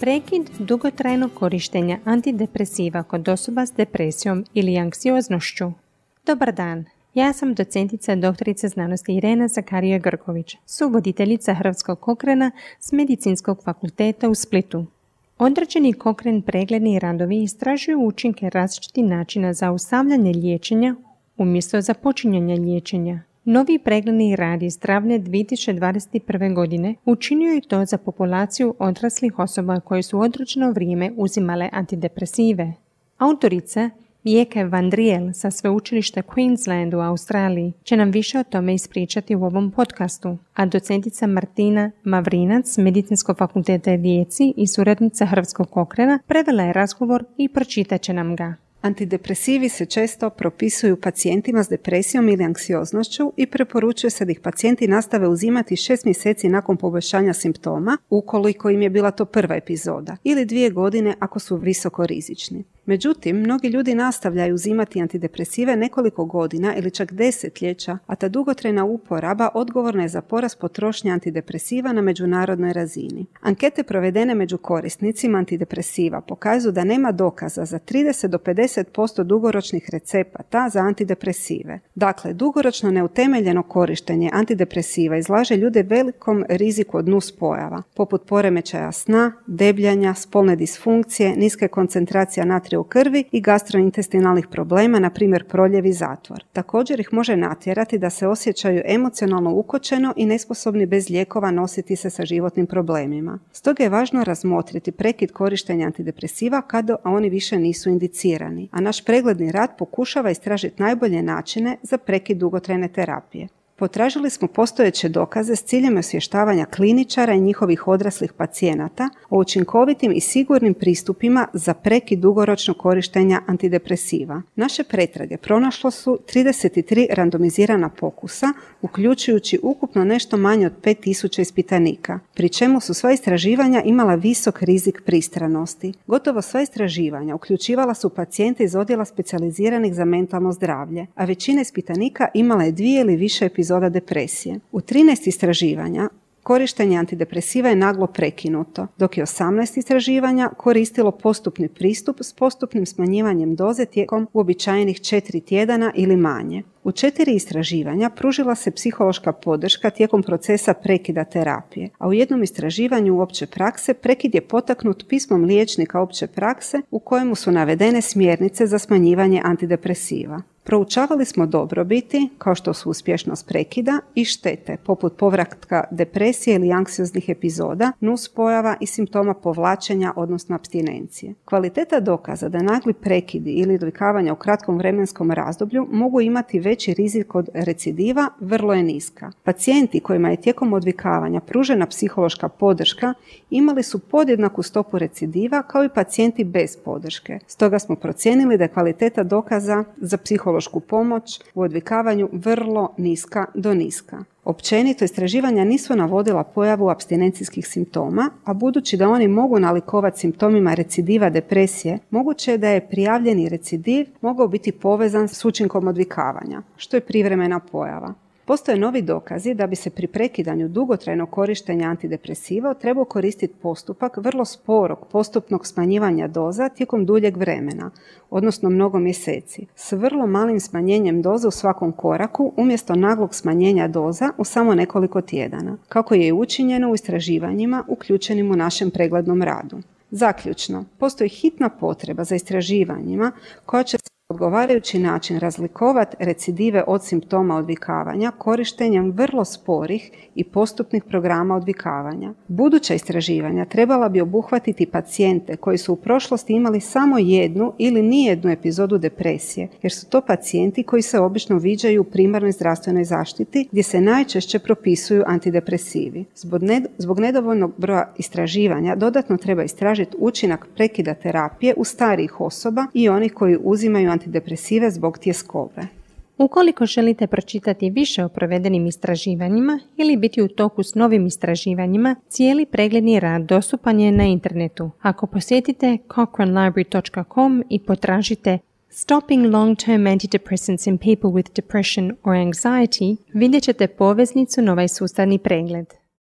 Prekid dugotrajnog korištenja antidepresiva kod osoba s depresijom ili anksioznošću. Dobar dan, ja sam docentica doktorica znanosti Irena Zakarija Grković, suvoditeljica Hrvatskog kokrena s Medicinskog fakulteta u Splitu. Određeni kokren pregledni radovi istražuju učinke različitih načina za ustavljanje liječenja umjesto započinjanja liječenja. Novi pregledni rad iz travnja 2021. godine učinio je to za populaciju odraslih osoba koje su određeno vrijeme uzimale antidepresive. Autorica Vijeke Vandriel sa sveučilišta Queensland u Australiji će nam više o tome ispričati u ovom podcastu, a docentica Martina Mavrinac Medicinskog fakulteta Rijeci i suradnica Hrvatskog okrena prevela je razgovor i pročitat će nam ga. Antidepresivi se često propisuju pacijentima s depresijom ili anksioznošću i preporučuje se da ih pacijenti nastave uzimati šest mjeseci nakon poboljšanja simptoma, ukoliko im je bila to prva epizoda, ili dvije godine ako su visoko rizični. Međutim, mnogi ljudi nastavljaju uzimati antidepresive nekoliko godina ili čak desetljeća, a ta dugotrajna uporaba odgovorna je za porast potrošnje antidepresiva na međunarodnoj razini. Ankete provedene među korisnicima antidepresiva pokazuju da nema dokaza za 30 do 50% dugoročnih recepata za antidepresive. Dakle, dugoročno neutemeljeno korištenje antidepresiva izlaže ljude velikom riziku od nuspojava, poput poremećaja sna, debljanja, spolne disfunkcije, niske koncentracija natrija u krvi i gastrointestinalnih problema, na primjer proljev i zatvor. Također ih može natjerati da se osjećaju emocionalno ukočeno i nesposobni bez lijekova nositi se sa životnim problemima. Stoga je važno razmotriti prekid korištenja antidepresiva kada oni više nisu indicirani, a naš pregledni rad pokušava istražiti najbolje načine za prekid dugotrajne terapije. Potražili smo postojeće dokaze s ciljem osvještavanja kliničara i njihovih odraslih pacijenata o učinkovitim i sigurnim pristupima za preki dugoročno korištenja antidepresiva. Naše pretrage pronašlo su 33 randomizirana pokusa, uključujući ukupno nešto manje od 5000 ispitanika, pri čemu su sva istraživanja imala visok rizik pristranosti. Gotovo sva istraživanja uključivala su pacijente iz odjela specijaliziranih za mentalno zdravlje, a većina ispitanika imala je dvije ili više epizoda epizoda depresije. U 13 istraživanja Korištenje antidepresiva je naglo prekinuto, dok je 18 istraživanja koristilo postupni pristup s postupnim smanjivanjem doze tijekom uobičajenih četiri tjedana ili manje. U četiri istraživanja pružila se psihološka podrška tijekom procesa prekida terapije, a u jednom istraživanju opće prakse prekid je potaknut pismom liječnika opće prakse u kojemu su navedene smjernice za smanjivanje antidepresiva. Proučavali smo dobrobiti, kao što su uspješnost prekida i štete, poput povratka depresije ili anksioznih epizoda, nuspojava i simptoma povlačenja, odnosno abstinencije. Kvaliteta dokaza da nagli prekidi ili odvikavanja u kratkom vremenskom razdoblju mogu imati veći rizik od recidiva vrlo je niska. Pacijenti kojima je tijekom odvikavanja pružena psihološka podrška imali su podjednaku stopu recidiva kao i pacijenti bez podrške. Stoga smo procijenili da je kvaliteta dokaza za psihološku pomoć u odvikavanju vrlo niska do niska. Općenito istraživanja nisu navodila pojavu abstinencijskih simptoma, a budući da oni mogu nalikovati simptomima recidiva depresije, moguće je da je prijavljeni recidiv mogao biti povezan s učinkom odvikavanja, što je privremena pojava. Postoje novi dokazi da bi se pri prekidanju dugotrajnog korištenja antidepresiva trebao koristiti postupak vrlo sporog postupnog smanjivanja doza tijekom duljeg vremena, odnosno mnogo mjeseci, s vrlo malim smanjenjem doza u svakom koraku umjesto naglog smanjenja doza u samo nekoliko tjedana, kako je i učinjeno u istraživanjima uključenim u našem preglednom radu. Zaključno, postoji hitna potreba za istraživanjima koja će odgovarajući način razlikovati recidive od simptoma odvikavanja korištenjem vrlo sporih i postupnih programa odvikavanja. Buduća istraživanja trebala bi obuhvatiti pacijente koji su u prošlosti imali samo jednu ili nijednu epizodu depresije, jer su to pacijenti koji se obično viđaju u primarnoj zdravstvenoj zaštiti gdje se najčešće propisuju antidepresivi. Zbog nedovoljnog broja istraživanja dodatno treba istražiti učinak prekida terapije u starijih osoba i onih koji uzimaju antidepresive zbog tjeskove. Ukoliko želite pročitati više o provedenim istraživanjima ili biti u toku s novim istraživanjima, cijeli pregledni rad dostupan je na internetu. Ako posjetite cochranelibrary.com i potražite Stopping long-term antidepressants in people with depression or anxiety, vidjet ćete poveznicu na ovaj sustavni pregled.